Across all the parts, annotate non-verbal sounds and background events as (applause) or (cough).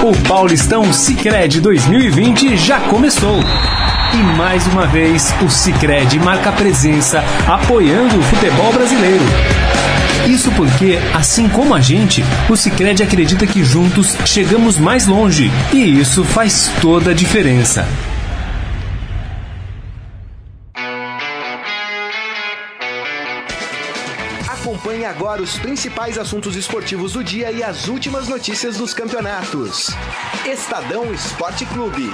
O Paulistão Sicredi 2020 já começou. E mais uma vez, o Sicredi marca presença apoiando o futebol brasileiro. Isso porque, assim como a gente, o Sicredi acredita que juntos chegamos mais longe, e isso faz toda a diferença. Acompanhe agora os principais assuntos esportivos do dia e as últimas notícias dos campeonatos. Estadão Esporte Clube.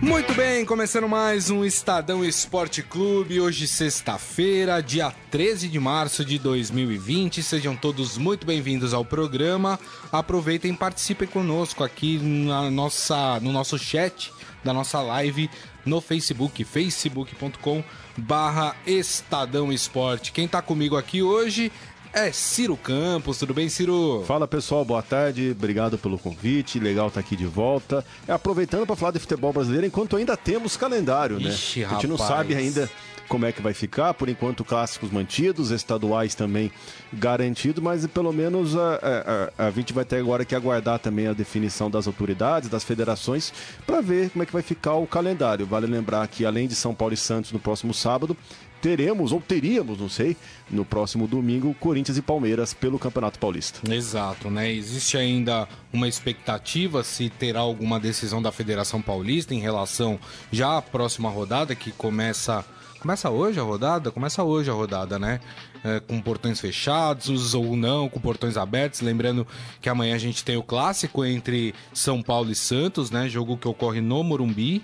Muito bem, começando mais um Estadão Esporte Clube, hoje sexta-feira, dia 13 de março de 2020. Sejam todos muito bem-vindos ao programa. Aproveitem e participem conosco aqui na nossa, no nosso chat da nossa live no Facebook, facebook.com barra Estadão Esporte. Quem tá comigo aqui hoje é Ciro Campos. Tudo bem, Ciro? Fala pessoal, boa tarde, obrigado pelo convite, legal estar tá aqui de volta. É, aproveitando para falar de futebol brasileiro, enquanto ainda temos calendário, né? Ixi, a gente rapaz. não sabe ainda como é que vai ficar, por enquanto clássicos mantidos, estaduais também garantidos, mas pelo menos a, a, a, gente vai ter agora que aguardar também a definição das autoridades, das federações, para ver como é que vai ficar o calendário. Vale lembrar que além de São Paulo e Santos no próximo sábado, teremos, ou teríamos, não sei, no próximo domingo, Corinthians e Palmeiras pelo Campeonato Paulista. Exato, né? Existe ainda uma expectativa se terá alguma decisão da Federação Paulista em relação já à próxima rodada, que começa. Começa hoje a rodada? Começa hoje a rodada, né? É, com portões fechados ou não, com portões abertos. Lembrando que amanhã a gente tem o clássico entre São Paulo e Santos, né? Jogo que ocorre no Morumbi,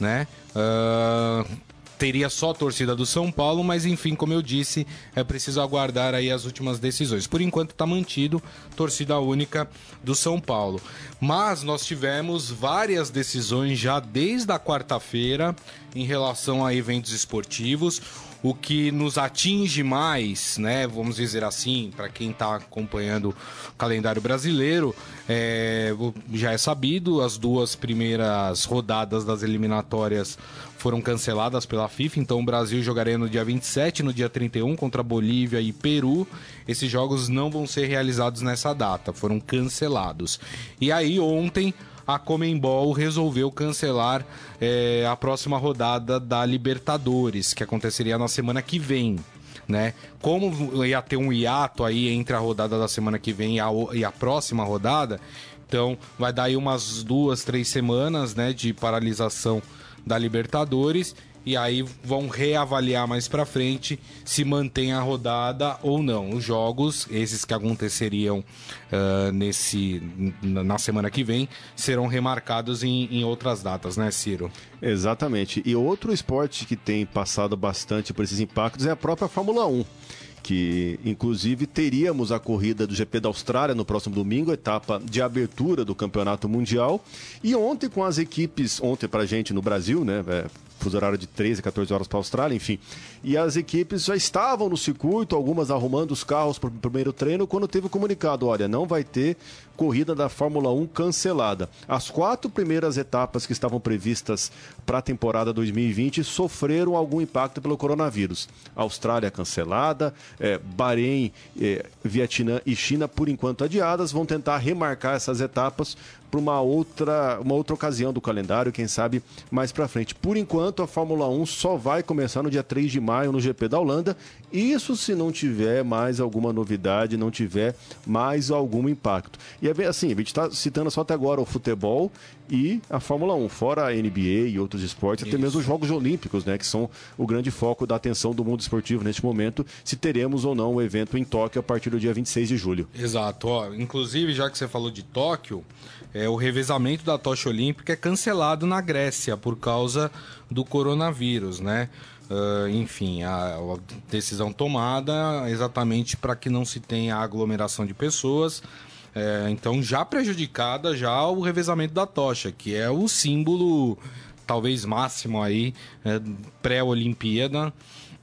né? Uh, teria só a torcida do São Paulo, mas enfim, como eu disse, é preciso aguardar aí as últimas decisões. Por enquanto está mantido torcida única do São Paulo. Mas nós tivemos várias decisões já desde a quarta-feira em relação a eventos esportivos. O que nos atinge mais, né, vamos dizer assim, para quem está acompanhando o calendário brasileiro, é, já é sabido, as duas primeiras rodadas das eliminatórias foram canceladas pela FIFA, então o Brasil jogaria no dia 27 no dia 31 contra Bolívia e Peru. Esses jogos não vão ser realizados nessa data, foram cancelados. E aí ontem a Comembol resolveu cancelar é, a próxima rodada da Libertadores, que aconteceria na semana que vem. Né? Como ia ter um hiato aí entre a rodada da semana que vem e a, e a próxima rodada, então vai dar aí umas duas, três semanas né, de paralisação da Libertadores e aí vão reavaliar mais para frente se mantém a rodada ou não. Os jogos, esses que aconteceriam uh, nesse na semana que vem, serão remarcados em, em, outras datas, né, Ciro? Exatamente. E outro esporte que tem passado bastante por esses impactos é a própria Fórmula 1 que inclusive teríamos a corrida do GP da Austrália no próximo domingo, etapa de abertura do Campeonato Mundial. E ontem com as equipes, ontem pra gente no Brasil, né, é, fuso horário de 13, 14 horas para a Austrália, enfim. E as equipes já estavam no circuito, algumas arrumando os carros para o primeiro treino, quando teve o comunicado: olha, não vai ter corrida da Fórmula 1 cancelada. As quatro primeiras etapas que estavam previstas para a temporada 2020 sofreram algum impacto pelo coronavírus. Austrália cancelada, é, Bahrein, é, Vietnã e China, por enquanto adiadas, vão tentar remarcar essas etapas para uma outra, uma outra ocasião do calendário, quem sabe mais para frente. Por enquanto, a Fórmula 1 só vai começar no dia 3 de maio no GP da Holanda. Isso se não tiver mais alguma novidade, não tiver mais algum impacto. E é assim, a gente está citando só até agora o futebol e a Fórmula 1, fora a NBA e outros esportes, Isso. até mesmo os Jogos Olímpicos, né, que são o grande foco da atenção do mundo esportivo neste momento, se teremos ou não o evento em Tóquio a partir do dia 26 de julho. Exato, ó, inclusive já que você falou de Tóquio, é, o revezamento da tocha olímpica é cancelado na Grécia por causa do coronavírus, né? Uh, enfim, a, a, decisão tomada exatamente para que não se tenha aglomeração de pessoas. É, então, já prejudicada já o revezamento da tocha, que é o símbolo talvez máximo aí é, pré-Olimpíada.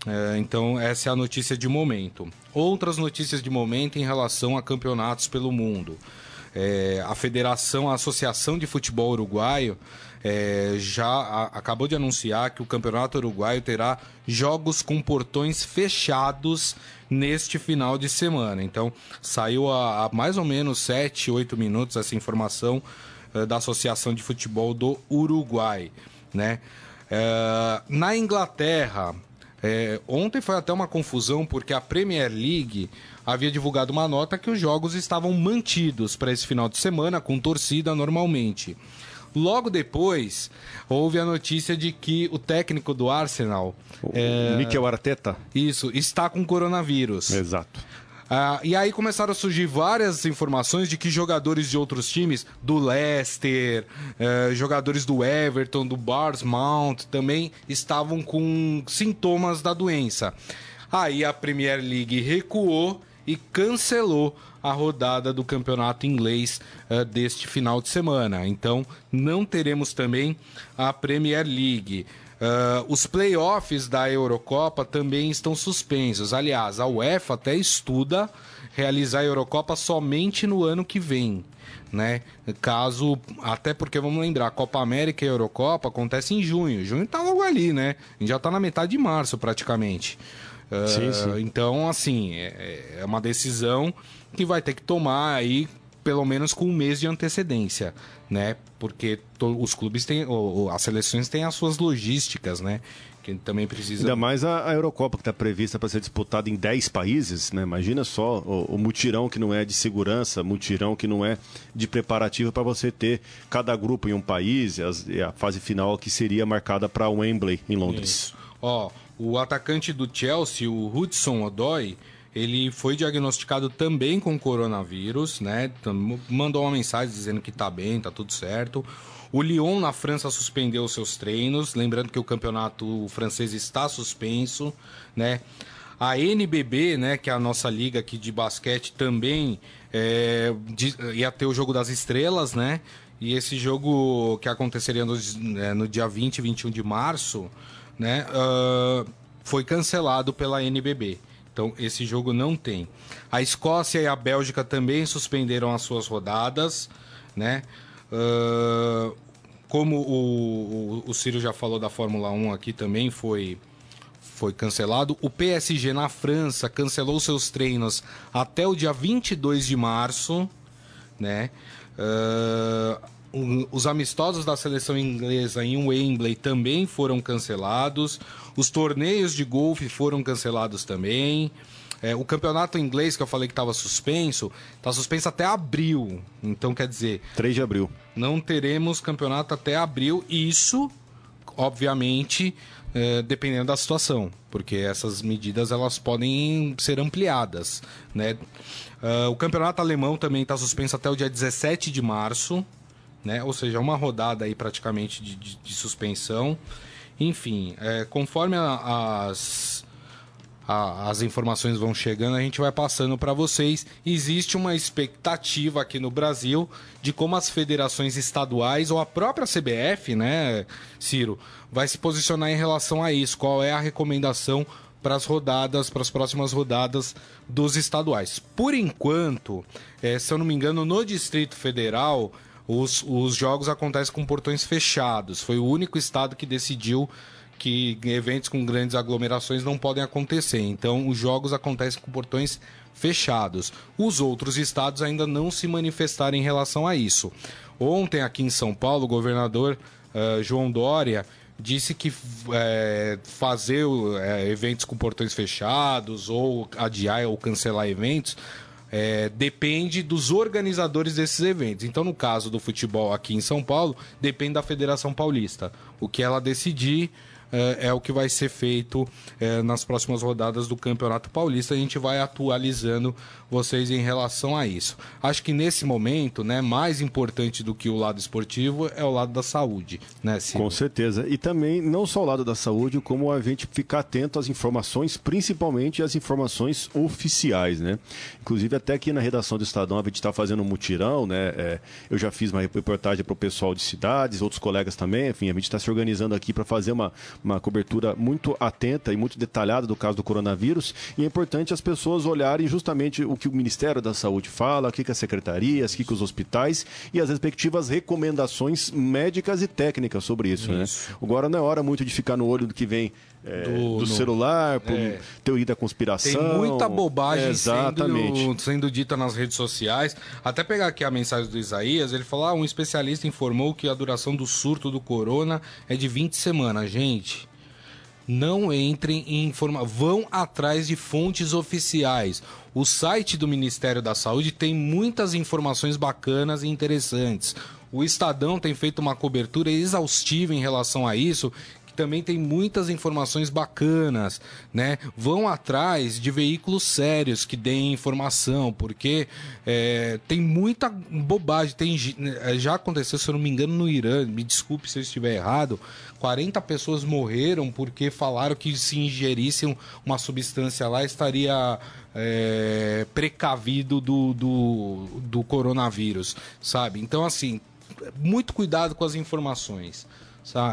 É, então, essa é a notícia de momento. Outras notícias de momento em relação a campeonatos pelo mundo. É, a Federação, a Associação de Futebol Uruguaio, é, já a, acabou de anunciar que o Campeonato Uruguaio terá jogos com portões fechados neste final de semana. Então, saiu há, mais ou menos 7, 8 minutos essa informação uh, da Associação de Futebol do Uruguai. Né? Uh, na Inglaterra, é, ontem foi até uma confusão porque a Premier League havia divulgado uma nota que os jogos estavam mantidos para esse final de semana, com torcida normalmente. Logo depois, houve a notícia de que o técnico do Arsenal. O é... Mikel Arteta. Isso, está com coronavírus. Exato. Ah, e aí começaram a surgir várias informações de que jogadores de outros times, do Leicester, eh, jogadores do Everton, do Barsmount, também estavam com sintomas da doença. Aí a Premier League recuou e cancelou a rodada do campeonato inglês uh, deste final de semana. Então, não teremos também a Premier League. Uh, os playoffs da Eurocopa também estão suspensos. Aliás, a UEFA até estuda realizar a Eurocopa somente no ano que vem. Né? Caso, até porque vamos lembrar, Copa América e a Eurocopa acontece em junho. Junho tá logo ali, né? A gente já tá na metade de março praticamente. Uh, sim, sim. Então, assim, é, é uma decisão que vai ter que tomar aí pelo menos com um mês de antecedência, né? Porque os clubes têm, ou, as seleções têm as suas logísticas, né? Que também precisa. Ainda mais a, a Eurocopa que está prevista para ser disputada em 10 países, né? Imagina só o, o, mutirão que não é de segurança, mutirão que não é de preparativo para você ter cada grupo em um país, as, e a fase final que seria marcada para Wembley em Londres. Isso. Ó, o atacante do Chelsea, o Hudson Odoi ele foi diagnosticado também com coronavírus, né? Mandou uma mensagem dizendo que tá bem, tá tudo certo. O Lyon na França suspendeu seus treinos, lembrando que o campeonato francês está suspenso, né? A NBB, né, que é a nossa liga aqui de basquete, também é, ia ter o jogo das estrelas, né? E esse jogo que aconteceria no, é, no dia 20 e 21 de março, né, uh, foi cancelado pela NBB. Então, esse jogo não tem. A Escócia e a Bélgica também suspenderam as suas rodadas, né? Uh, como o, o, o Ciro já falou da Fórmula 1 aqui também foi, foi cancelado. O PSG na França cancelou seus treinos até o dia 22 de março, né? Uh, os amistosos da seleção inglesa em Wembley também foram cancelados. Os torneios de golfe foram cancelados também. É, o campeonato inglês que eu falei que estava suspenso, está suspenso até abril. Então, quer dizer. 3 de abril. Não teremos campeonato até abril. Isso, obviamente, é, dependendo da situação, porque essas medidas elas podem ser ampliadas. Né? Uh, o campeonato alemão também está suspenso até o dia 17 de março né? Ou seja, uma rodada aí praticamente de, de, de suspensão. Enfim, é, conforme a, as, a, as informações vão chegando, a gente vai passando para vocês. Existe uma expectativa aqui no Brasil de como as federações estaduais ou a própria CBF, né, Ciro, vai se posicionar em relação a isso. Qual é a recomendação para as rodadas, para as próximas rodadas dos estaduais? Por enquanto, é, se eu não me engano, no Distrito Federal os, os jogos acontecem com portões fechados. Foi o único estado que decidiu que eventos com grandes aglomerações não podem acontecer. Então, os jogos acontecem com portões fechados. Os outros estados ainda não se manifestaram em relação a isso. Ontem, aqui em São Paulo, o governador uh, João Dória disse que é, fazer é, eventos com portões fechados ou adiar ou cancelar eventos é, depende dos organizadores desses eventos. Então, no caso do futebol aqui em São Paulo, depende da Federação Paulista. O que ela decidir é, é o que vai ser feito é, nas próximas rodadas do Campeonato Paulista. A gente vai atualizando vocês em relação a isso. Acho que nesse momento, né, mais importante do que o lado esportivo é o lado da saúde, né, Silvio? Com certeza. E também não só o lado da saúde, como a gente ficar atento às informações, principalmente as informações oficiais, né? Inclusive até aqui na redação do Estadão a gente está fazendo um mutirão, né? É, eu já fiz uma reportagem para o pessoal de cidades, outros colegas também, enfim, a gente está se organizando aqui para fazer uma uma cobertura muito atenta e muito detalhada do caso do coronavírus. E é importante as pessoas olharem justamente o que o Ministério da Saúde fala, o que, que as secretarias, o que, que os hospitais e as respectivas recomendações médicas e técnicas sobre isso. Né? isso. Né? Agora não é hora muito de ficar no olho do que vem é, do, do celular, por é, teoria da conspiração. Tem muita bobagem é, sendo, sendo, dita nas redes sociais. Até pegar aqui a mensagem do Isaías, ele falou: ah, um especialista informou que a duração do surto do corona é de 20 semanas. Gente, não entrem em informação. Vão atrás de fontes oficiais. O site do Ministério da Saúde tem muitas informações bacanas e interessantes. O Estadão tem feito uma cobertura exaustiva em relação a isso também tem muitas informações bacanas, né? Vão atrás de veículos sérios que deem informação, porque é, tem muita bobagem. Tem, é, já aconteceu, se eu não me engano, no Irã, me desculpe se eu estiver errado, 40 pessoas morreram porque falaram que se ingerissem uma substância lá estaria é, precavido do, do, do coronavírus, sabe? Então, assim, muito cuidado com as informações.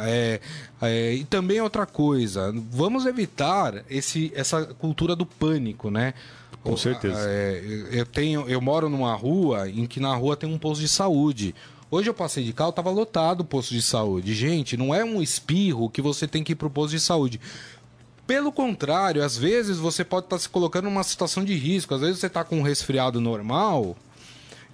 É, é, e também outra coisa, vamos evitar esse, essa cultura do pânico, né? Com certeza. É, eu, tenho, eu moro numa rua em que na rua tem um posto de saúde. Hoje eu passei de carro, estava lotado o posto de saúde. Gente, não é um espirro que você tem que ir para o posto de saúde. Pelo contrário, às vezes você pode estar tá se colocando numa situação de risco. Às vezes você está com um resfriado normal,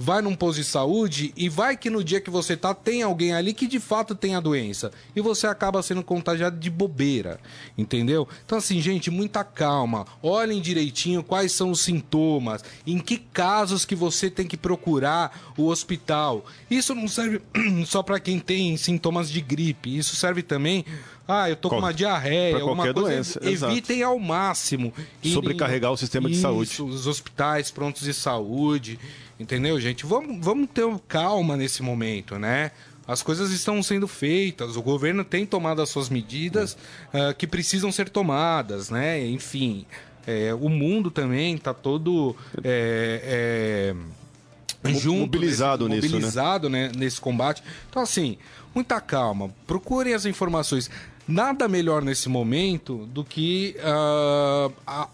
vai num posto de saúde e vai que no dia que você tá tem alguém ali que de fato tem a doença e você acaba sendo contagiado de bobeira, entendeu? Então assim, gente, muita calma. Olhem direitinho quais são os sintomas, em que casos que você tem que procurar o hospital. Isso não serve (clears throat) só para quem tem sintomas de gripe, isso serve também ah, eu tô com uma diarreia, alguma coisa. Doença, evitem exato. ao máximo. Sobrecarregar o sistema de saúde. Os hospitais prontos de saúde. Entendeu, gente? Vamos, vamos ter calma nesse momento, né? As coisas estão sendo feitas, o governo tem tomado as suas medidas uh, que precisam ser tomadas, né? Enfim, é, o mundo também está todo é, é, junto, mobilizado nesse, nisso, mobilizado né? né? nesse combate. Então, assim, muita calma, procurem as informações. Nada melhor nesse momento do que uh, a,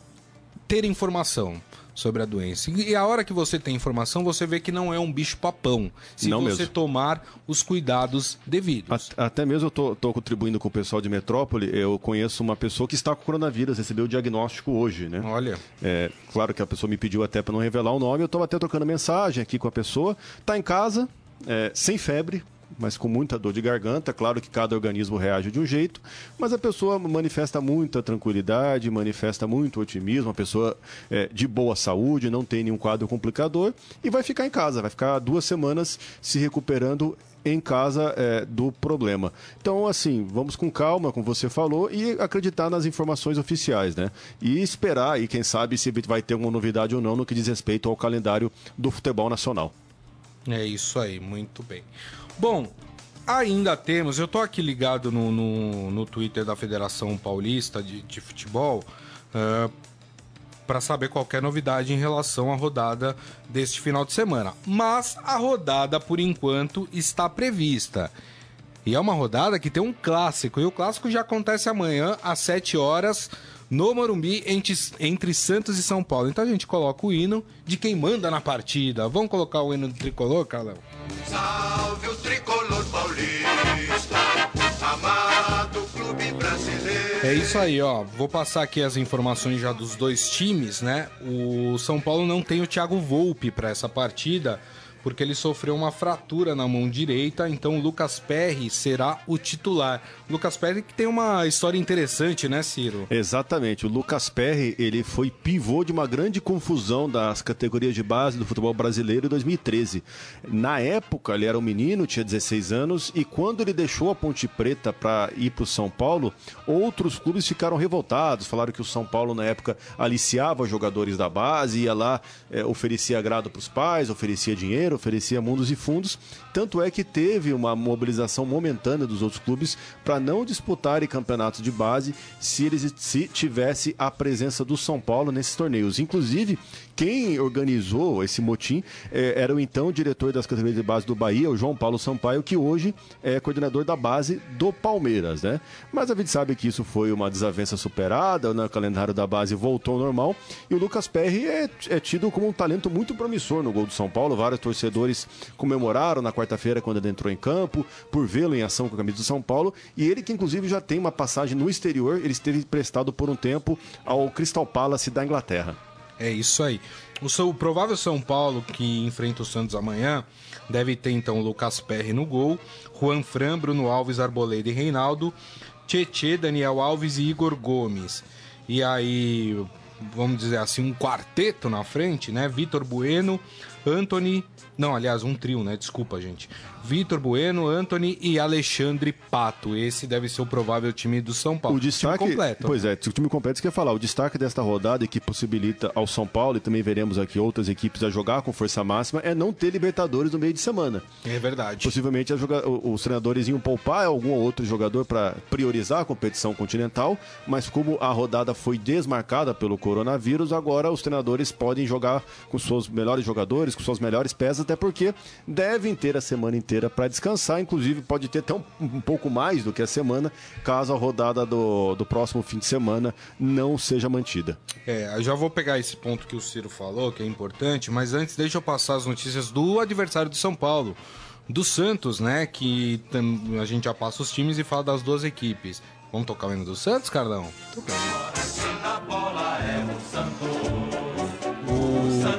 ter informação sobre a doença. E a hora que você tem informação, você vê que não é um bicho papão, se não você mesmo. tomar os cuidados devidos. Até mesmo eu estou contribuindo com o pessoal de Metrópole, eu conheço uma pessoa que está com coronavírus, recebeu o diagnóstico hoje, né? Olha. É, claro que a pessoa me pediu até para não revelar o nome, eu estou até trocando mensagem aqui com a pessoa, está em casa, é, sem febre, mas com muita dor de garganta. Claro que cada organismo reage de um jeito, mas a pessoa manifesta muita tranquilidade, manifesta muito otimismo, a pessoa é, de boa saúde, não tem nenhum quadro complicador e vai ficar em casa, vai ficar duas semanas se recuperando em casa é, do problema. Então, assim, vamos com calma, como você falou, e acreditar nas informações oficiais, né? E esperar, e quem sabe se vai ter alguma novidade ou não no que diz respeito ao calendário do futebol nacional. É isso aí, muito bem. Bom, ainda temos, eu tô aqui ligado no, no, no Twitter da Federação Paulista de, de Futebol uh, para saber qualquer novidade em relação à rodada deste final de semana. Mas a rodada, por enquanto, está prevista. E é uma rodada que tem um clássico, e o clássico já acontece amanhã às 7 horas no Morumbi entre, entre Santos e São Paulo. Então a gente coloca o hino de quem manda na partida. Vamos colocar o hino do tricolor, Carlão? Salve o tricolor paulista, amado clube brasileiro. É isso aí, ó. Vou passar aqui as informações já dos dois times, né? O São Paulo não tem o Thiago Volpe para essa partida porque ele sofreu uma fratura na mão direita, então Lucas Perry será o titular. Lucas Perry que tem uma história interessante, né, Ciro? Exatamente. O Lucas Perry, ele foi pivô de uma grande confusão das categorias de base do futebol brasileiro em 2013. Na época, ele era um menino, tinha 16 anos, e quando ele deixou a Ponte Preta para ir para o São Paulo, outros clubes ficaram revoltados, falaram que o São Paulo na época aliciava jogadores da base, ia lá, é, oferecia agrado para os pais, oferecia dinheiro, oferecia mundos e fundos. Tanto é que teve uma mobilização momentânea dos outros clubes para não disputarem campeonatos de base se eles se tivesse a presença do São Paulo nesses torneios. Inclusive, quem organizou esse motim eh, era o então diretor das categorias de base do Bahia, o João Paulo Sampaio, que hoje é coordenador da base do Palmeiras, né? Mas a gente sabe que isso foi uma desavença superada, né? o calendário da base voltou ao normal e o Lucas Perry é, é tido como um talento muito promissor no gol do São Paulo. Vários torcedores comemoraram na quarta-feira quando ele entrou em campo, por vê-lo em ação com a camisa do São Paulo. E ele que inclusive já tem uma passagem no exterior, ele esteve prestado por um tempo ao Crystal Palace da Inglaterra. É isso aí. O, seu, provável São Paulo que enfrenta o Santos amanhã deve ter então Lucas Perry no gol, Juan Fran, Bruno Alves, Arboleda e Reinaldo, Tietê, Daniel Alves e Igor Gomes. E aí, vamos dizer assim, um quarteto na frente, né? Vitor Bueno, Anthony. Não, aliás, um trio, né? Desculpa, gente. Vitor Bueno, Anthony e Alexandre Pato. Esse deve ser o provável time do São Paulo. O destaque, time completo. Pois é, o time completo, isso que eu ia falar. O destaque desta rodada e que possibilita ao São Paulo, e também veremos aqui outras equipes a jogar com força máxima, é não ter Libertadores no meio de semana. É verdade. Possivelmente joga- os treinadores iam poupar algum ou outro jogador para priorizar a competição continental, mas como a rodada foi desmarcada pelo coronavírus, agora os treinadores podem jogar com seus melhores jogadores, com suas melhores peças, até porque devem ter a semana inteira para descansar, inclusive pode ter até um, um pouco mais do que a semana, caso a rodada do, do próximo fim de semana não seja mantida. É, eu já vou pegar esse ponto que o Ciro falou, que é importante, mas antes deixa eu passar as notícias do adversário do São Paulo, do Santos, né? Que a gente já passa os times e fala das duas equipes. Vamos tocar o hino do Santos, Carlão? Tudo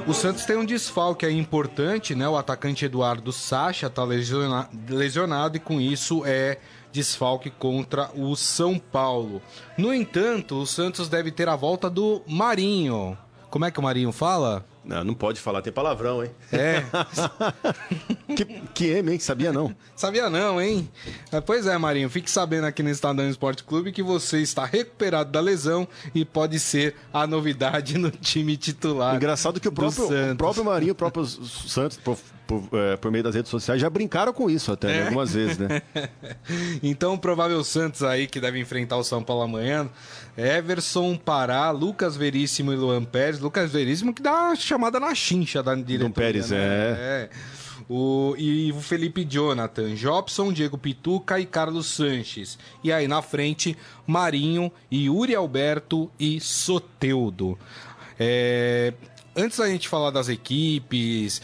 O, Santos tem um desfalque aí importante, né? O atacante Eduardo Sacha tá lesiona- lesionado e com isso é desfalque contra o São Paulo. No entanto, o Santos deve ter a volta do Marinho. Como é que o Marinho fala? Não, não pode falar, tem palavrão, hein? É, (laughs) Que, que M, hein? Sabia não? sabia não, hein? Ah, Pois é, Marinho, fique sabendo aqui no Estadão Esporte Clube que você está recuperado da lesão e pode ser a novidade no time titular. Engraçado que o próprio, o próprio Marinho, o próprio Santos, por, por, é, por meio das redes sociais, já brincaram com isso até, né, algumas vezes, né? (laughs) Então, o provável Santos aí que deve enfrentar o São Paulo amanhã, Everson, Pará, Lucas Veríssimo e Luan Pérez. Lucas Veríssimo que dá uma chamada na chincha da diretoria. Pérez, né? é. é. O, e o Felipe Jonathan, Jobson, Diego Pituca e Carlos Sanches. E aí na frente, Marinho, Yuri Alberto e Soteudo. É, antes da gente falar das equipes,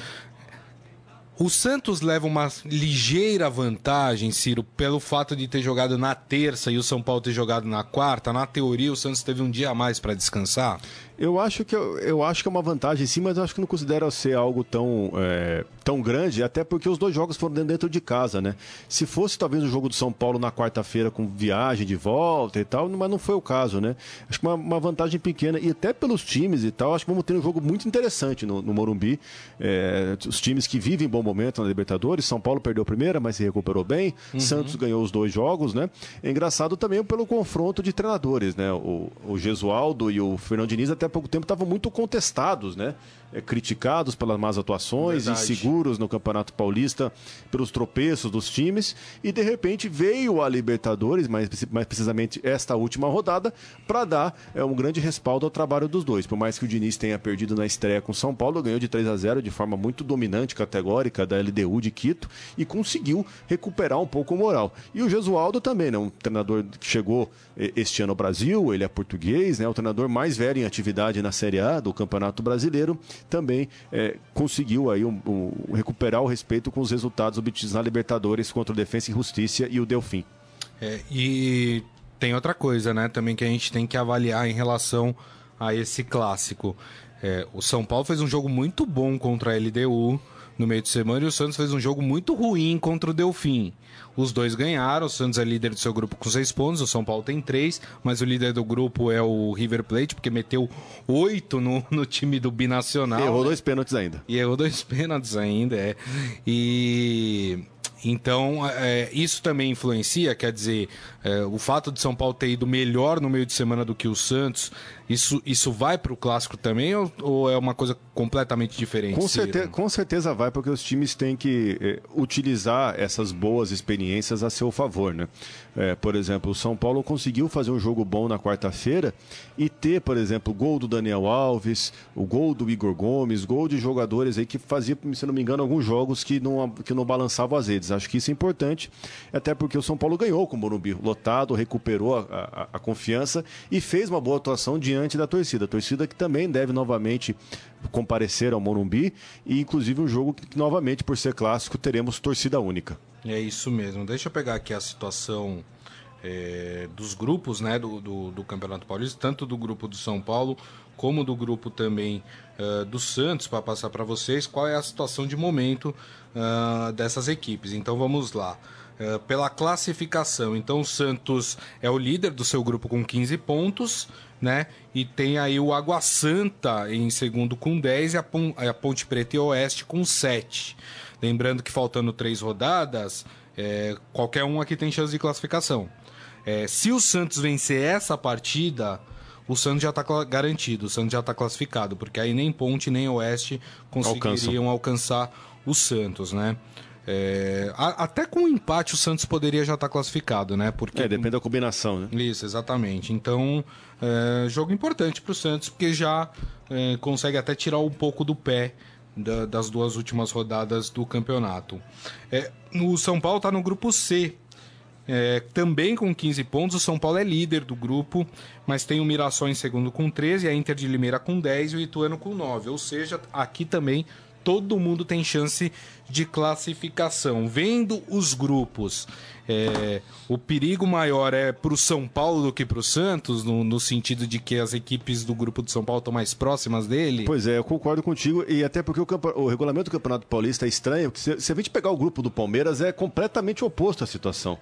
o Santos leva uma ligeira vantagem, Ciro, pelo fato de ter jogado na terça e o São Paulo ter jogado na quarta. Na teoria, o Santos teve um dia a mais para descansar. Eu acho que eu, eu acho que é uma vantagem sim, mas eu acho que não considero ser algo tão, é, tão grande, até porque os dois jogos foram dentro de casa, né? Se fosse talvez o jogo do São Paulo na quarta-feira com viagem de volta e tal, mas não foi o caso, né? Acho que uma, uma vantagem pequena e até pelos times e tal, acho que vamos ter um jogo muito interessante no, no Morumbi. É, os times que vivem bom momento na Libertadores, São Paulo perdeu a primeira, mas se recuperou bem. Santos ganhou os dois jogos, né? É engraçado também pelo confronto de treinadores, né? O, o Gesualdo e o Fernando Diniz até pouco tempo estavam muito contestados, né? É, criticados pelas más atuações, Verdade. inseguros no Campeonato Paulista pelos tropeços dos times e de repente veio a Libertadores, mais, mais precisamente esta última rodada, para dar é, um grande respaldo ao trabalho dos dois. Por mais que o Diniz tenha perdido na estreia com São Paulo, ganhou de 3 a 0 de forma muito dominante, categórica da LDU de Quito e conseguiu recuperar um pouco o moral. E o Gesualdo também, né? Um treinador que chegou eh, este ano ao Brasil, ele é português, né? O treinador mais velho em atividade na Série A do Campeonato Brasileiro, também eh, conseguiu aí um- um- recuperar o respeito com os resultados obtidos na Libertadores contra o Defensa e Justiça e o Delfim. É, e tem outra coisa, né, também que a gente tem que avaliar em relação a esse clássico. É, o São Paulo fez um jogo muito bom contra a LDU no meio de semana e o Santos fez um jogo muito ruim contra o Delfim. Os dois ganharam, o Santos é líder do seu grupo com seis pontos, o São Paulo tem três, mas o líder do grupo é o River Plate, porque meteu oito no, (laughs) no time do Binacional. Errou né? dois pênaltis ainda. E errou dois (laughs) pênaltis ainda, é. E então é, isso também influencia, quer dizer, é, o fato de São Paulo ter ido melhor no meio de semana do que o Santos Isso, isso vai para o clássico também ou, ou, é uma coisa completamente diferente? Com, certe com certeza vai, porque os times têm que eh, utilizar essas boas experiências a seu favor, né? É, por exemplo, o São Paulo conseguiu fazer um jogo bom na quarta-feira e ter, por exemplo, o gol do Daniel Alves, o gol do Igor Gomes, gol de jogadores aí que fazia, se não me engano, alguns jogos que não, que não balançavam as redes. Acho que isso é importante, até porque o São Paulo ganhou com o Morumbi lotado, recuperou a, a, a confiança e fez uma boa atuação diante da torcida. A torcida que também deve novamente comparecer ao Morumbi e inclusive um jogo que novamente por ser clássico teremos torcida única. É isso mesmo. Deixa eu pegar aqui a situação é, dos grupos né, do, do, do, Campeonato Paulista, tanto do grupo do São Paulo como do grupo também uh, do Santos, para passar para vocês qual é a situação de momento uh, dessas equipes. Então vamos lá. Uh, pela classificação, então o Santos é o líder do seu grupo com 15 pontos, né? E tem aí o Água Santa em segundo com 10 e a, a Ponte Preta e Oeste com 7. Lembrando que faltando três rodadas, é, qualquer um aqui tem chance de classificação. É, se o Santos vencer essa partida, o Santos já está garantido, o Santos já está classificado, porque aí nem Ponte nem Oeste conseguiriam alcançar o Santos, né? É, a, até com o empate o Santos poderia já estar tá classificado, né? Porque, é, depende da combinação, né? Isso, exatamente. Então, é, jogo importante para o Santos, porque já é, consegue até tirar um pouco do pé da, das duas últimas rodadas do campeonato. É, o São Paulo está no grupo C. É, também com 15 pontos, o São Paulo é líder do grupo, mas tem o Mirassol em segundo com 13, a Inter de Limeira com 10 e o Ituano com 9. Ou seja, aqui também todo mundo tem chance de classificação. Vendo os grupos, é, o perigo maior é para o São Paulo do que para o Santos, no, no, sentido de que as equipes do grupo de São Paulo estão mais próximas dele? Pois é, eu concordo contigo, e até porque o, o regulamento do Campeonato Paulista é estranho, se, se a gente pegar o grupo do Palmeiras, é completamente oposto à situação.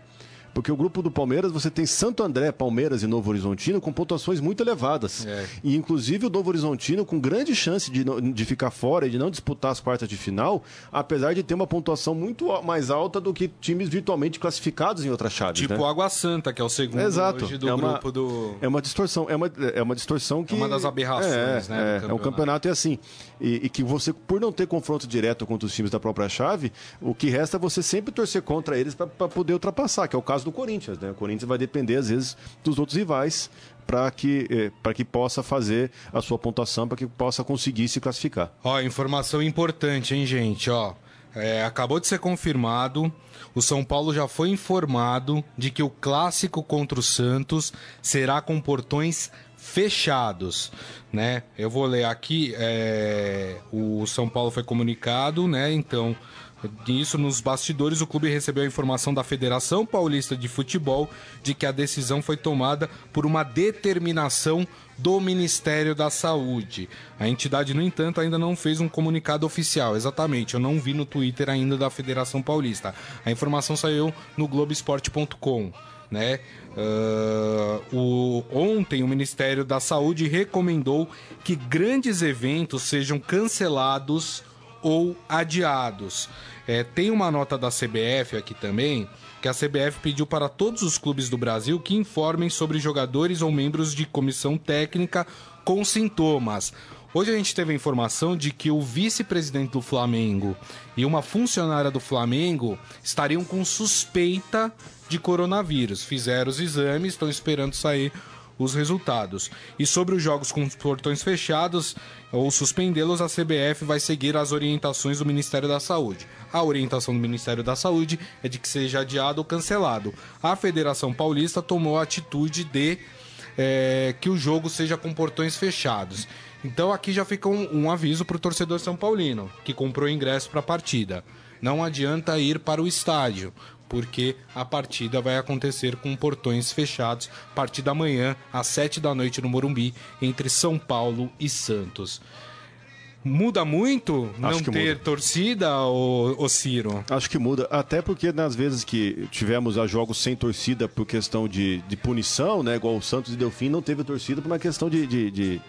Porque o grupo do Palmeiras, você tem Santo André, Palmeiras e Novo Horizontino com pontuações muito elevadas. É. E inclusive o Novo Horizontino com grande chance de, de ficar fora e de não disputar as quartas de final, apesar de ter uma pontuação muito mais alta do que times virtualmente classificados em outras chaves. Tipo né? Água Santa, que é o segundo Exato. do é uma, grupo do. É uma distorção, é uma, é uma distorção que. É uma das aberrações, é, né? É, é um campeonato é assim. E, e, que você, por não ter confronto direto contra os times da própria chave, o que resta é você sempre torcer contra eles para poder ultrapassar, que é o caso do Corinthians, né? Corinthians vai depender, às vezes, dos outros rivais para que, eh, que possa fazer a sua pontuação, para que possa conseguir se classificar. Ó, informação importante, hein, gente? Ó, é, acabou de ser confirmado. O São Paulo já foi informado de que o clássico contra o Santos será com portões fechados, né? Eu vou ler aqui. É, o São Paulo foi comunicado, né? Então Nisso, nos bastidores, o clube recebeu a informação da Federação Paulista de Futebol de que a decisão foi tomada por uma determinação do Ministério da Saúde. A entidade, no entanto, ainda não fez um comunicado oficial. Exatamente, eu não vi no Twitter ainda da Federação Paulista. A informação saiu no Globoesporte.com. Né? Uh, o, ontem o Ministério da Saúde recomendou que grandes eventos sejam cancelados ou adiados. É, tem uma nota da CBF aqui também, que a CBF pediu para todos os clubes do Brasil que informem sobre jogadores ou membros de comissão técnica com sintomas. Hoje a gente teve a informação de que o vice-presidente do Flamengo e uma funcionária do Flamengo estariam com suspeita de coronavírus. Fizeram os exames, estão esperando sair os resultados. E sobre os jogos com os portões fechados ou suspendê-los, a CBF vai seguir as orientações do Ministério da Saúde. A orientação do Ministério da Saúde é de que seja adiado ou cancelado. A Federação Paulista tomou a atitude de é, que o jogo seja com portões fechados. Então aqui já fica um, um aviso para o torcedor São Paulino que comprou ingresso para a partida. Não adianta ir para o estádio, porque a partida vai acontecer com portões fechados a partir da manhã, às 7 da noite no Morumbi, entre São Paulo e Santos. Muda muito não ter muda. torcida, ô, ô Ciro? Acho que muda, até porque nas vezes que tivemos a jogos sem torcida por questão de, de punição, né? Igual o Santos e Delfim não teve torcida por uma questão de, de, de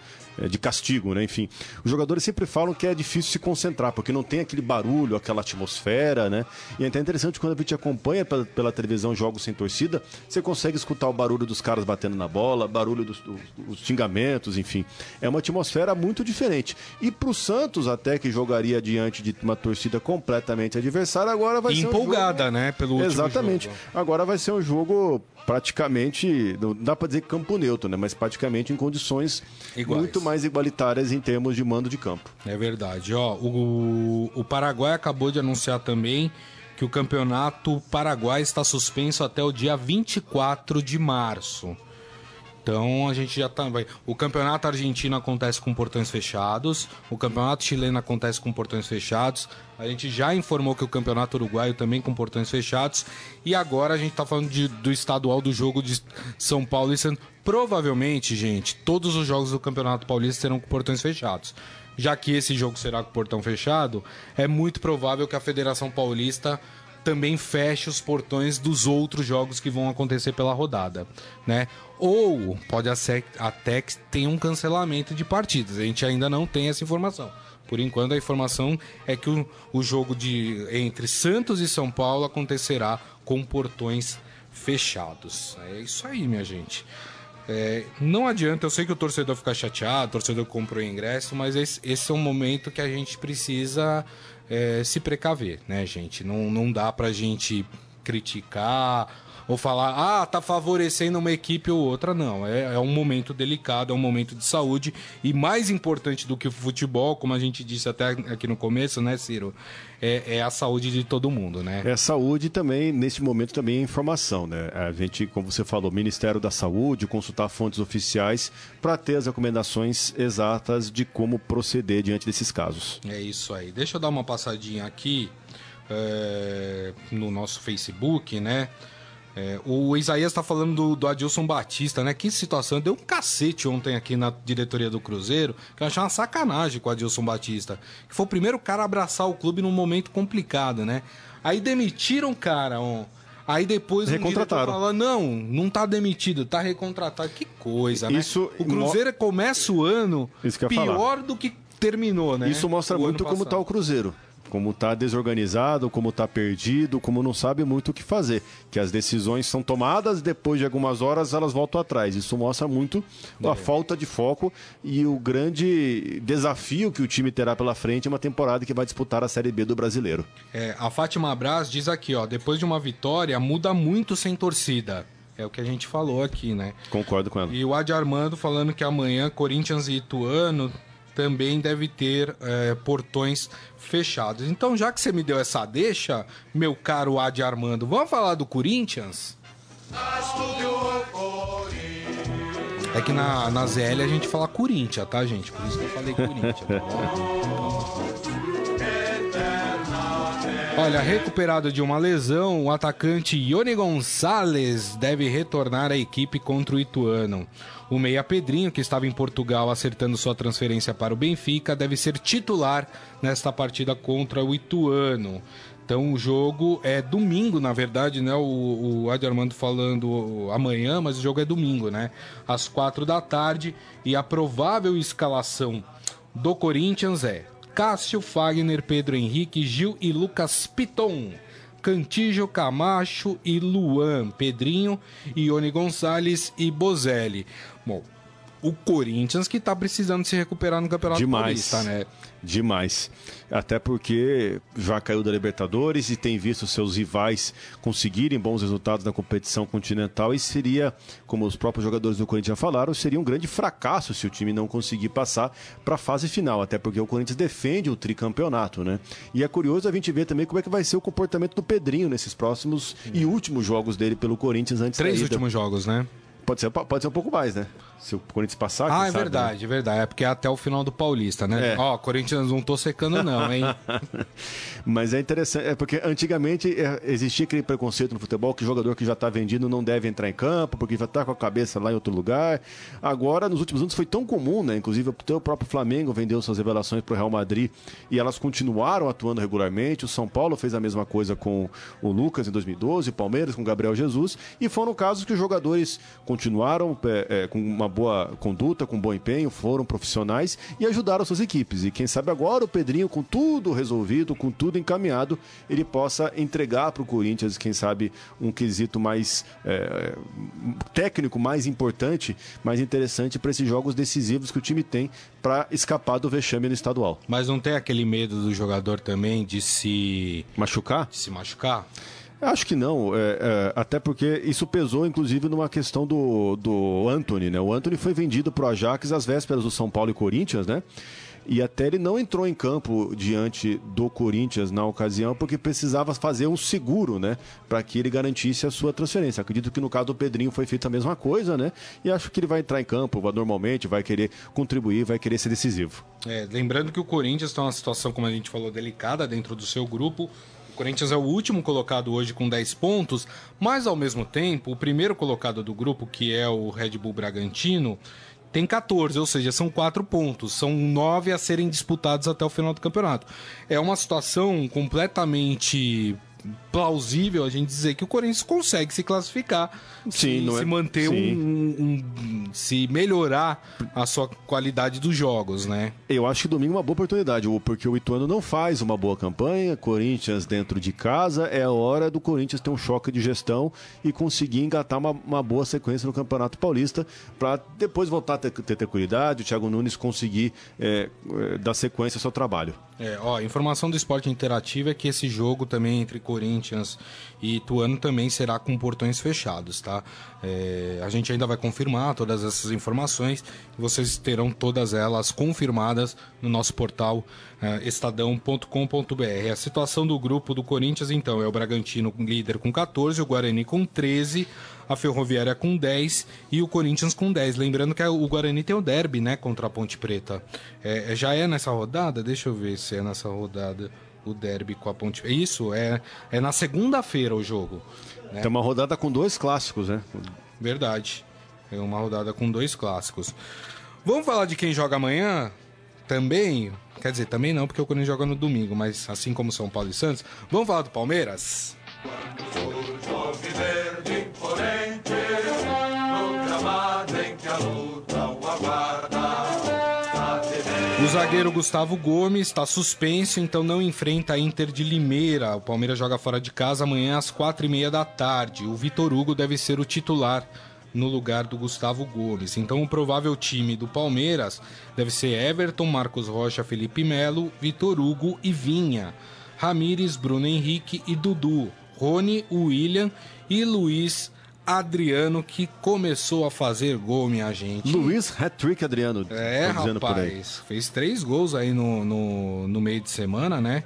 de castigo, né? Enfim, os jogadores sempre falam que é difícil se concentrar, porque não tem aquele barulho, aquela atmosfera, né? E é até interessante quando a gente acompanha pela, pela televisão jogos sem torcida, você consegue escutar o barulho dos caras batendo na bola, barulho dos, dos, dos xingamentos, enfim. É uma atmosfera muito diferente. E pro Santos, até que jogaria diante de uma torcida completamente adversária, agora vai Empolgada, ser. Empolgada, um jogo... né? Pelo Exatamente. Agora vai ser um jogo praticamente, não dá para dizer campo neutro, né? Mas praticamente em condições Iguais. muito mais igualitárias em termos de mando de campo. É verdade. Ó, o, o Paraguai acabou de anunciar também que o campeonato paraguai está suspenso até o dia 24 de março. Então a gente já tá. O campeonato argentino acontece com portões fechados, o campeonato chileno acontece com portões fechados. A gente já informou que o campeonato uruguaio também com portões fechados. E agora a gente está falando de, do estadual do jogo de São Paulo e Santos. Provavelmente, gente, todos os jogos do Campeonato Paulista serão com portões fechados. Já que esse jogo será com portão fechado, é muito provável que a Federação Paulista também feche os portões dos outros jogos que vão acontecer pela rodada, né? Ou pode até que tenha um cancelamento de partidas. A gente ainda não tem essa informação. Por enquanto, a informação é que o, o jogo de entre Santos e São Paulo acontecerá com portões fechados. É isso aí, minha gente. É, não adianta, eu sei que o torcedor fica chateado, o torcedor comprou ingresso, mas esse, esse é um momento que a gente precisa é, se precaver, né, gente? Não, não dá pra gente criticar ou falar, ah, tá favorecendo uma equipe ou outra. Não, é, é, um momento delicado, é um momento de saúde. E mais importante do que o futebol, como a gente disse até aqui no começo, né, Ciro? É, é a saúde de todo mundo, né? É saúde também, nesse momento também é informação, né? A gente, como você falou, Ministério da Saúde, consultar fontes oficiais para ter as recomendações exatas de como proceder diante desses casos. É isso aí. Deixa eu dar uma passadinha aqui é, no nosso Facebook, né? É, o Isaías está falando do, do, Adilson Batista, né? Que situação. Deu um cacete ontem aqui na diretoria do Cruzeiro, que eu achei uma sacanagem com o Adilson Batista. Que foi o primeiro cara a abraçar o clube num momento complicado, né? Aí demitiram o cara, ó. Aí depois Recontrataram. o fala, não, não tá demitido, tá recontratado. Que coisa, né? Isso o Cruzeiro mo... começa o ano pior falar. do que terminou, né? Isso mostra muito como tá o Cruzeiro como está desorganizado, como está perdido, como não sabe muito o que fazer. Que as decisões são tomadas, depois de algumas horas elas voltam atrás. Isso mostra muito é. a falta de foco e o grande desafio que o time terá pela frente em uma temporada que vai disputar a Série B do Brasileiro. É, a Fátima Braz diz aqui, ó, depois de uma vitória, muda muito sem torcida. É o que a gente falou aqui, né? Concordo com ela. E o Adi Armando falando que amanhã Corinthians e Ituano também deve ter é, portões fechados. Então, já que você me deu essa deixa, meu caro Adi Armando, vamos falar do Corinthians? É que na, na ZL a gente fala Corinthians, tá, gente? Por isso que eu falei Corinthians. Olha, recuperado de uma lesão, o atacante Ione Gonçalves deve retornar à equipe contra o Ituano. O meia Pedrinho, que estava em Portugal acertando sua transferência para o Benfica, deve ser titular nesta partida contra o Ituano. Então o jogo é domingo, na verdade, né? O, o Adi Armando falando amanhã, mas o jogo é domingo, né? Às quatro da tarde. E a provável escalação do Corinthians é Cássio, Fagner, Pedro Henrique, Gil e Lucas Piton. Cantijo, Camacho e Luan, Pedrinho, Ione Gonçalves e Bozelli. Bom, o Corinthians que tá precisando se recuperar no Campeonato Demais. Paulista, né? Demais. Até porque já caiu da Libertadores e tem visto seus rivais conseguirem bons resultados na competição continental e seria, como os próprios jogadores do Corinthians já falaram, seria um grande fracasso se o time não conseguir passar para a fase final, até porque o Corinthians defende o tricampeonato, né? E é curioso a gente ver também como é que vai ser o comportamento do Pedrinho nesses próximos e últimos jogos dele pelo Corinthians antes Três da ida. últimos jogos, né? Pode ser, pode ser um pouco mais, né? Se o Corinthians passar. Ah, é sabe, verdade, né? é verdade. É porque é até o final do Paulista, né? É. Ó, Corinthians não tô secando, não, hein? (laughs) Mas é interessante, é porque antigamente é, existia aquele preconceito no futebol que jogador que já está vendido não deve entrar em campo, porque já está com a cabeça lá em outro lugar. Agora, nos últimos anos, foi tão comum, né? Inclusive, o próprio Flamengo vendeu suas revelações para o Real Madrid e elas continuaram atuando regularmente. O São Paulo fez a mesma coisa com o Lucas em 2012, o Palmeiras com o Gabriel Jesus, e foram casos que os jogadores continuaram é, é, com uma boa conduta, com bom empenho, foram profissionais e ajudaram suas equipes. E quem sabe agora o Pedrinho, com tudo resolvido, com tudo encaminhado, ele possa entregar para o Corinthians, quem sabe, um quesito mais é, técnico, mais importante, mais interessante para esses jogos decisivos que o time tem para escapar do vexame no estadual. Mas não tem aquele medo do jogador também de se machucar? De se machucar? Acho que não, é, é, até porque isso pesou, inclusive, numa questão do, do Anthony, né? O Anthony foi vendido para o Ajax às vésperas do São Paulo e Corinthians, né? E até ele não entrou em campo diante do Corinthians na ocasião, porque precisava fazer um seguro, né? Para que ele garantisse a sua transferência. Acredito que no caso do Pedrinho foi feita a mesma coisa, né? E acho que ele vai entrar em campo normalmente, vai querer contribuir, vai querer ser decisivo. É, lembrando que o Corinthians está numa situação, como a gente falou, delicada dentro do seu grupo. O Corinthians é o último colocado hoje com 10 pontos, mas ao mesmo tempo, o primeiro colocado do grupo, que é o Red Bull Bragantino, tem 14, ou seja, são 4 pontos. São 9 a serem disputados até o final do campeonato. É uma situação completamente plausível a gente dizer que o Corinthians consegue se classificar, sim, se, se é... manter sim. Um, um, se melhorar a sua qualidade dos jogos, né? Eu acho que domingo é uma boa oportunidade, porque o Ituano não faz uma boa campanha, Corinthians dentro de casa, é a hora do Corinthians ter um choque de gestão e conseguir engatar uma, uma boa sequência no Campeonato Paulista para depois voltar a ter, ter tranquilidade, o Thiago Nunes conseguir é, é, dar sequência ao seu trabalho. É, ó, informação do esporte interativo é que esse jogo também entre Corinthians e Ituano também será com portões fechados, tá? É, a gente ainda vai confirmar todas essas informações vocês terão todas elas confirmadas no nosso portal é, estadão.com.br. A situação do grupo do Corinthians, então, é o Bragantino líder com 14, o Guarani com 13, a Ferroviária com 10 e o Corinthians com 10. Lembrando que o Guarani tem o derby, né, contra a Ponte Preta. É, já é nessa rodada? Deixa eu ver se é nessa rodada o derby com a Ponte Isso, é, é na segunda-feira o jogo. Né? Tem uma rodada com dois clássicos, né? Verdade. É uma rodada com dois clássicos. Vamos falar de quem joga amanhã? Também? Quer dizer, também não, porque o Corinthians joga no domingo, mas assim como São Paulo e Santos. Vamos falar do Palmeiras? Zagueiro Gustavo Gomes está suspenso, então não enfrenta a Inter de Limeira. O Palmeiras joga fora de casa amanhã às quatro e meia da tarde. O Vitor Hugo deve ser o titular no lugar do Gustavo Gomes. Então o provável time do Palmeiras deve ser Everton, Marcos Rocha, Felipe Melo, Vitor Hugo e Vinha. Ramires, Bruno Henrique e Dudu. Rony, William e Luiz Adriano que começou a fazer gol, minha gente. Luiz Hat-Trick Adriano. É, rapaz. Fez três gols aí no, no, no meio de semana, né?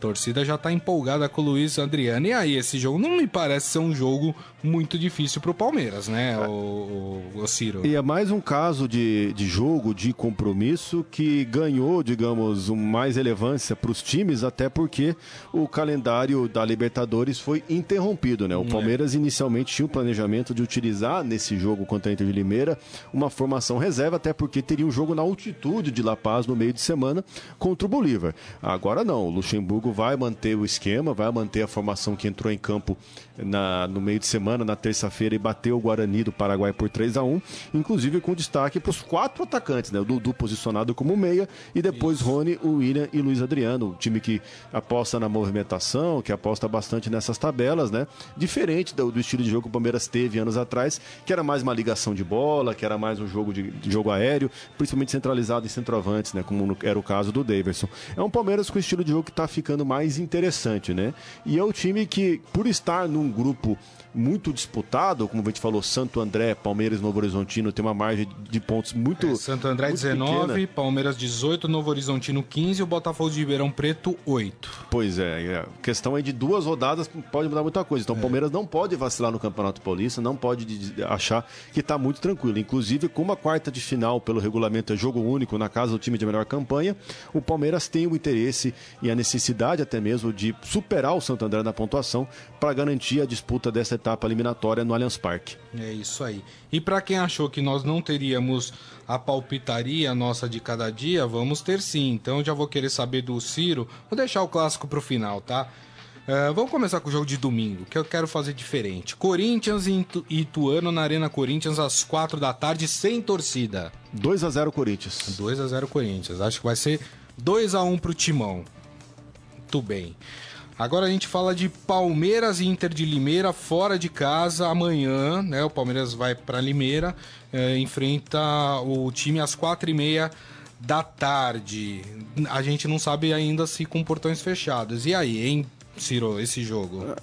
torcida já tá empolgada com o Luiz Adriano. E aí, esse jogo não me parece ser um jogo muito difícil pro Palmeiras, né, o, o, o Ciro? E é mais um caso de, de jogo, de compromisso, que ganhou, digamos, um, mais relevância para os times, até porque o calendário da Libertadores foi interrompido, né? O é. Palmeiras é. inicialmente tinha o planejamento de utilizar nesse jogo contra a Inter de Limeira uma formação reserva, até porque teria um jogo na altitude de La Paz no meio de semana contra o Bolívar. Agora não, o Luxemburgo vai manter o esquema, vai manter a formação que entrou em campo na, no meio de semana, na terça-feira, e bateu o Guarani do Paraguai por 3 a 1 inclusive com destaque para os quatro atacantes, né? O Dudu posicionado como meia, e depois Isso. Rony, o William e Luiz Adriano, o time que aposta na movimentação, que aposta bastante nessas tabelas, né? Diferente do, do estilo de jogo que o Palmeiras teve anos atrás, que era mais uma ligação de bola, que era mais um jogo de, de jogo aéreo, principalmente centralizado em centroavantes, né? Como era o caso do Daverson. É um Palmeiras com estilo de jogo que está ficando mais interessante, né? E é o time que, por estar num grupo muito disputado, como a gente falou, Santo André, Palmeiras Novo Horizontino tem uma margem de pontos muito. É, Santo André muito 19, pequena. Palmeiras 18, Novo Horizontino 15 e o Botafogo de Ribeirão Preto 8. Pois é, a questão é de duas rodadas pode mudar muita coisa. Então o é. Palmeiras não pode vacilar no Campeonato Paulista, não pode achar que está muito tranquilo. Inclusive, com uma quarta de final pelo regulamento é jogo único na casa do time de melhor campanha, o Palmeiras tem o interesse e a necessidade até mesmo de superar o Santo André na pontuação para garantir a disputa dessa etapa eliminatória no Allianz Parque. É isso aí. E para quem achou que nós não teríamos a palpitaria nossa de cada dia, vamos ter sim. Então já vou querer saber do Ciro. Vou deixar o clássico para o final, tá? Uh, vamos começar com o jogo de domingo, que eu quero fazer diferente. Corinthians e Itu- Ituano na Arena Corinthians às 4 da tarde, sem torcida. 2 a 0 Corinthians. 2 a 0 Corinthians. Acho que vai ser 2 a 1 pro Timão. Muito bem. Agora a gente fala de Palmeiras e Inter de Limeira fora de casa amanhã, né? O Palmeiras vai para Limeira, eh, enfrenta o time às quatro e meia da tarde. A gente não sabe ainda se com portões fechados. E aí, hein, Ciro, esse jogo?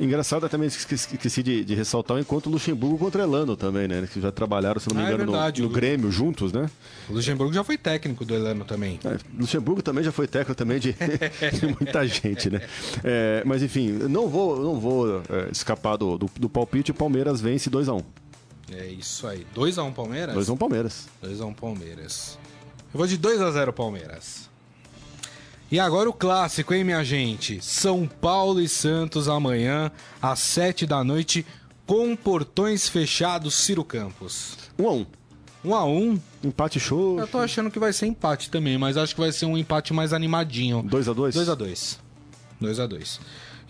Engraçado, eu também esqueci, esqueci de, de ressaltar o encontro Luxemburgo contra Elano também, né? Que já trabalharam, se não me Ah, é engano, no- no, Grêmio juntos, né? O Luxemburgo já foi técnico do Elano também. É, Luxemburgo também já foi técnico também de, (laughs) de muita gente, né? É, mas enfim, não vou, não vou é, escapar do, do, do palpite. O Palmeiras vence 2x1. É isso aí. 2 a 1 Palmeiras? 2x1 Palmeiras. 2x1 Palmeiras. Eu vou de 2x0 Palmeiras. E agora o clássico, hein, minha gente? São Paulo e Santos amanhã, às 7 da noite, com portões fechados, Ciro Campos. 1x1. 1x1. Empate show. Eu tô achando que vai ser empate também, mas acho que vai ser um empate mais animadinho. 2x2? 2x2. 2x2.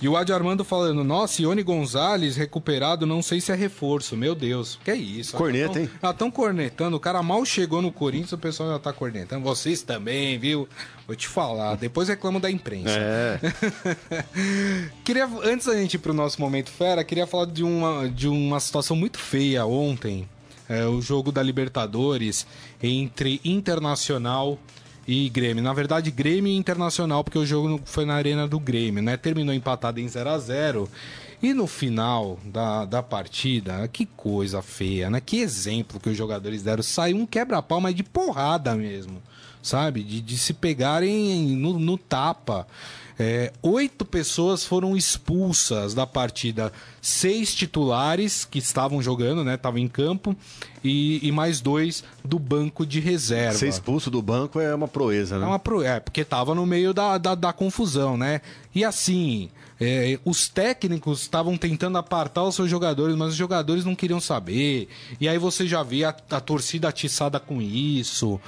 E o Adi Armando falando, nossa, Ione Gonzalez recuperado, não sei se é reforço. Meu Deus, que é isso? Corneta, tão, hein? Já estão cornetando, o cara mal chegou no Corinthians, o pessoal já tá cornetando. Vocês também, viu? Vou te falar, depois reclamo da imprensa. É. (laughs) queria, antes da gente ir pro nosso momento fera, queria falar de uma, de uma situação muito feia ontem. É, o jogo da Libertadores entre Internacional e Grêmio. Na verdade, Grêmio e Internacional, porque o jogo foi na arena do Grêmio, né? Terminou empatado em 0 a 0 E no final da, da partida, que coisa feia, né? Que exemplo que os jogadores deram. Saiu um quebra-pau, mas de porrada mesmo, sabe? De, de se pegarem no, no tapa. É, oito pessoas foram expulsas da partida. Seis titulares que estavam jogando, né? Estavam em campo. E, e mais dois do banco de reserva. Ser expulso do banco é uma proeza, né? É, uma pro... é porque tava no meio da, da, da confusão, né? E assim, é, os técnicos estavam tentando apartar os seus jogadores, mas os jogadores não queriam saber. E aí você já vê a, a torcida atiçada com isso.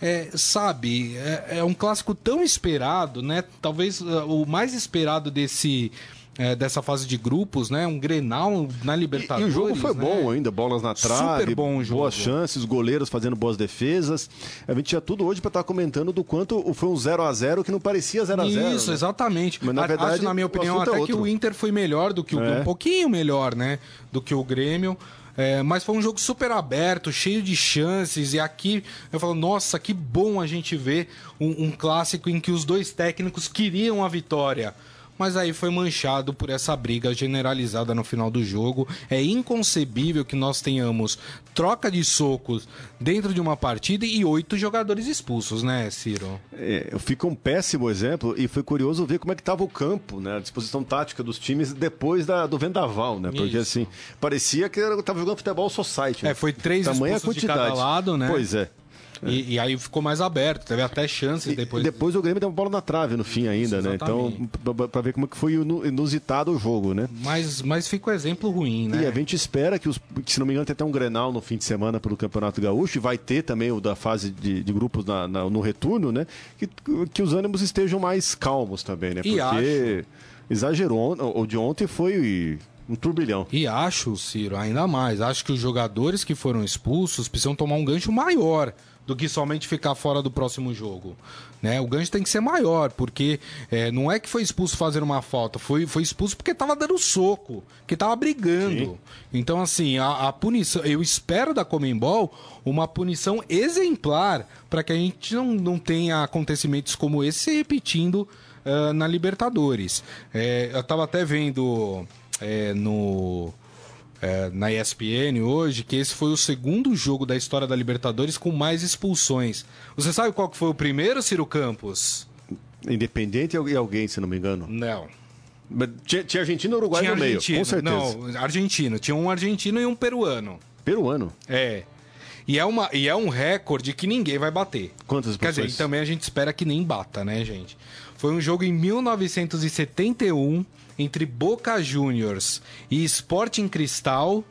É, sabe, é, é um clássico tão esperado, né? Talvez uh, o mais esperado desse. é, dessa fase de grupos, né? Um Grenal na E, Libertadores. e o jogo foi né? bom ainda, bolas na trave, Super bom jogo. boas chances, goleiros fazendo boas defesas. A gente tinha tudo hoje para estar comentando do quanto foi um 0 a 0 que não parecia 0 a 0 Isso, né? exatamente. Mas, na verdade, Acho, na minha opinião, é até que outro. o Inter foi melhor do que o É. um pouquinho melhor, né? Do que o Grêmio. É, mas foi um jogo super aberto, cheio de chances. E aqui eu falo, nossa, que bom a gente ver um, um clássico em que os dois técnicos queriam a vitória. Mas aí foi manchado por essa briga generalizada no final do jogo. É inconcebível que nós tenhamos troca de socos dentro de uma partida e oito jogadores expulsos, né, Ciro? É, fica um péssimo exemplo e foi curioso ver como é que estava o campo, né? A disposição tática dos times depois da, do vendaval, né? Porque Isso. assim, parecia que eu tava jogando futebol society. né? É, foi três Tamanha expulsos de quantidade. cada lado, né? Pois é. E, e aí ficou mais aberto, teve até chances E depois. depois o Grêmio deu uma bola na trave no fim ainda, né? Então, pra ver como é que foi inu- inusitado o jogo, né? Mas, mas fica o exemplo ruim, né? E a gente espera que, os, que, se não me engano, tem até um Grenal no fim de semana pelo Campeonato Gaúcho e vai ter também o da fase de, de grupos na- na- no retorno, né? Que, que os ânimos estejam mais calmos também, né? Porque exagerou. on- O de ontem foi um turbilhão. E acho, Ciro, ainda mais, acho que os jogadores que foram expulsos precisam tomar um gancho maior do que somente ficar fora do próximo jogo. Né? O gancho tem que ser maior, porque é, não é que foi expulso fazendo uma falta, foi, foi expulso porque tava dando soco, que tava brigando. Sim. Então, assim, a, a punição, eu espero da Comembol uma punição exemplar para que a gente não, não tenha acontecimentos como esse se repetindo ah, na Libertadores. É, eu tava até vendo é, no é, na ESPN hoje que esse foi o segundo jogo da história da Libertadores com mais expulsões. Você sabe qual que foi o primeiro, Ciro Campos? Independente e alguém, se não me engano. Não. Tinha, tinha Argentina e Uruguai Tinha no meio, com certeza. Não, argentino. Tinha um argentino e um peruano. Peruano. É. E é, uma, e é um recorde que ninguém vai bater. Quantas Quer dizer, e também a gente espera que nem bata, né, gente? Foi um jogo em 1971 entre Boca Juniors e Sporting Cristal.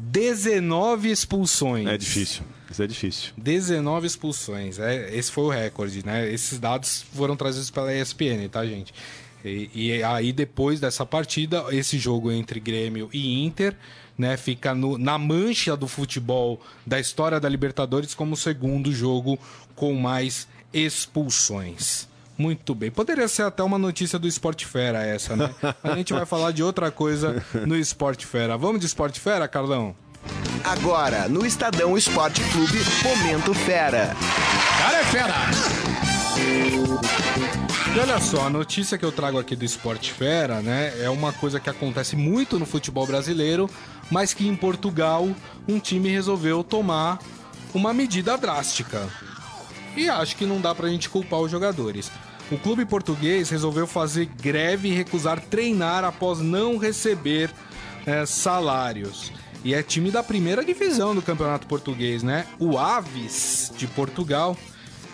19 expulsões. É difícil. Isso é difícil. 19 expulsões. É, esse foi o recorde, né? Esses dados foram trazidos pela ESPN, tá, gente? E, e, aí, depois dessa partida, esse jogo entre Grêmio e Inter, né, fica no, na mancha do futebol da história da Libertadores como o segundo jogo com mais expulsões. Muito bem. Poderia ser até uma notícia do Esporte Fera essa, né? A gente vai falar de outra coisa no Esporte Fera. Vamos de Esporte Fera, Carlão? Agora, no Estadão Esporte Clube, Momento Fera. Cara é fera! E olha só, a notícia que eu trago aqui do Esporte Fera, né, é uma coisa que acontece muito no futebol brasileiro, mas que em Portugal um time resolveu tomar uma medida drástica. E acho que não dá pra gente culpar os jogadores. O clube português resolveu fazer greve e recusar treinar após não receber é, salários. E é time da primeira divisão do campeonato português, né? O Aves de Portugal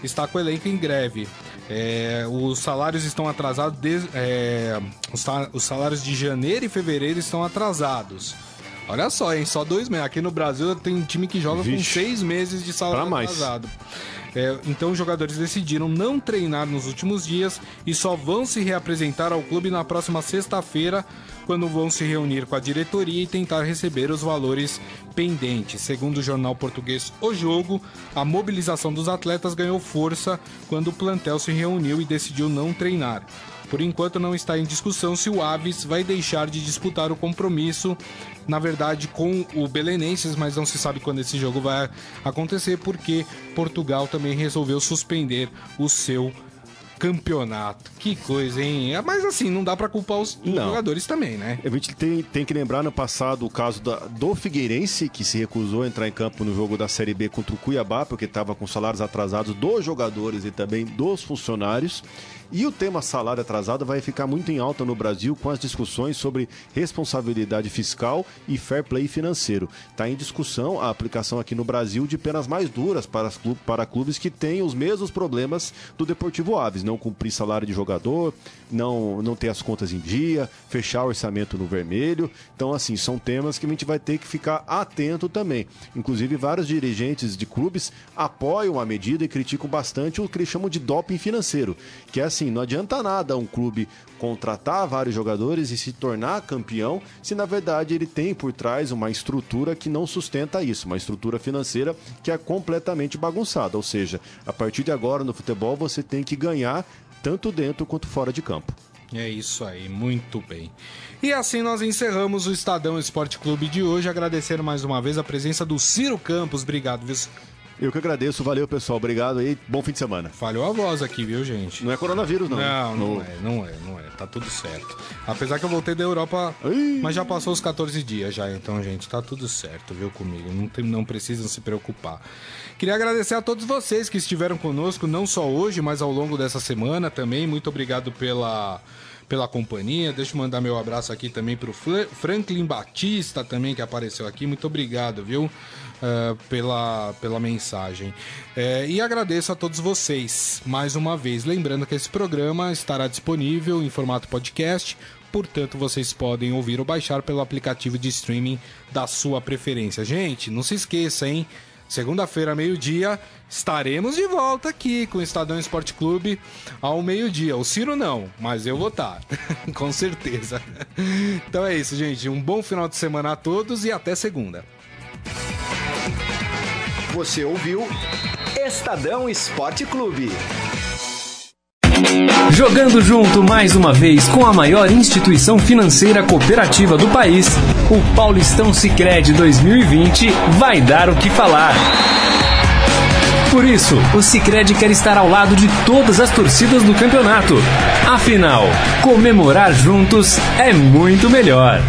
está com o elenco em greve. É, os salários estão atrasados, desde, é, os salários de janeiro e fevereiro estão atrasados. Olha só, hein? Só dois meses. Aqui no Brasil tem time que joga Vixe, com seis meses de salário atrasado. É, então os jogadores decidiram não treinar nos últimos dias e só vão se reapresentar ao clube na próxima sexta-feira, quando vão se reunir com a diretoria e tentar receber os valores pendentes. Segundo o jornal português O Jogo, a mobilização dos atletas ganhou força quando o plantel se reuniu e decidiu não treinar. Por enquanto não está em discussão se o Aves vai deixar de disputar o compromisso, na verdade com o Belenenses, mas não se sabe quando esse jogo vai acontecer porque Portugal também resolveu suspender o seu campeonato. Que coisa, hein? Mas assim, não dá para culpar os não. jogadores também, né? A gente tem, tem que lembrar no passado o caso da, do Figueirense, que se recusou a entrar em campo no jogo da Série B contra o Cuiabá, porque estava com salários atrasados dos jogadores e também dos funcionários. E o tema salário atrasado vai ficar muito em alta no Brasil com as discussões sobre responsabilidade fiscal e fair play financeiro. Está em discussão a aplicação aqui no Brasil de penas mais duras para, clubes, para clubes que têm os mesmos problemas do Deportivo Aves, não cumprir salário de jogador, não, não ter as contas em dia, fechar o orçamento no vermelho. Então, assim, são temas que a gente vai ter que ficar atento também. Inclusive, vários dirigentes de clubes apoiam a medida e criticam bastante o que eles chamam de doping financeiro, que é assim, não adianta nada um clube contratar vários jogadores e se tornar campeão se na verdade ele tem por trás uma estrutura que não sustenta isso, uma estrutura financeira que é completamente bagunçada. Ou seja, a partir de agora no futebol você tem que ganhar tanto dentro quanto fora de campo. É isso aí, muito bem. E assim nós encerramos o Estadão Esporte Clube de hoje. Agradecer mais uma vez a presença do Ciro Campos. Obrigado, viu? Eu que agradeço, valeu pessoal, obrigado aí, bom fim de semana. Falhou a voz aqui, viu, gente? Não é coronavírus, não. Não, não, é, não é, não é, tá tudo certo. Apesar que eu voltei da Europa, mas já passou os 14 dias já, então, gente, tá tudo certo, viu, comigo, não, tem, não precisam se preocupar. Queria agradecer a todos vocês que estiveram conosco, não só hoje, mas ao longo dessa semana também, muito obrigado pela pela companhia. Deixa eu mandar meu abraço aqui também para o Franklin Batista também que apareceu aqui. Muito obrigado, viu? Uh, pela, pela mensagem. Uh, e agradeço a todos vocês mais uma vez. Lembrando que esse programa estará disponível em formato podcast, portanto vocês podem ouvir ou baixar pelo aplicativo de streaming da sua preferência. Gente, não se esqueça, hein? Segunda-feira, meio-dia, estaremos de volta aqui com o Estadão Esporte Clube ao meio-dia. O Ciro não, mas eu vou estar, (laughs) com certeza. Então é isso, gente. Um bom final de semana a todos e até segunda. Você ouviu Estadão Esporte Clube. Jogando junto mais uma vez com a maior instituição financeira cooperativa do país, o Paulistão Sicredi 2020 vai dar o que falar. Por isso, o Sicredi quer estar ao lado de todas as torcidas do campeonato. Afinal, comemorar juntos é muito melhor.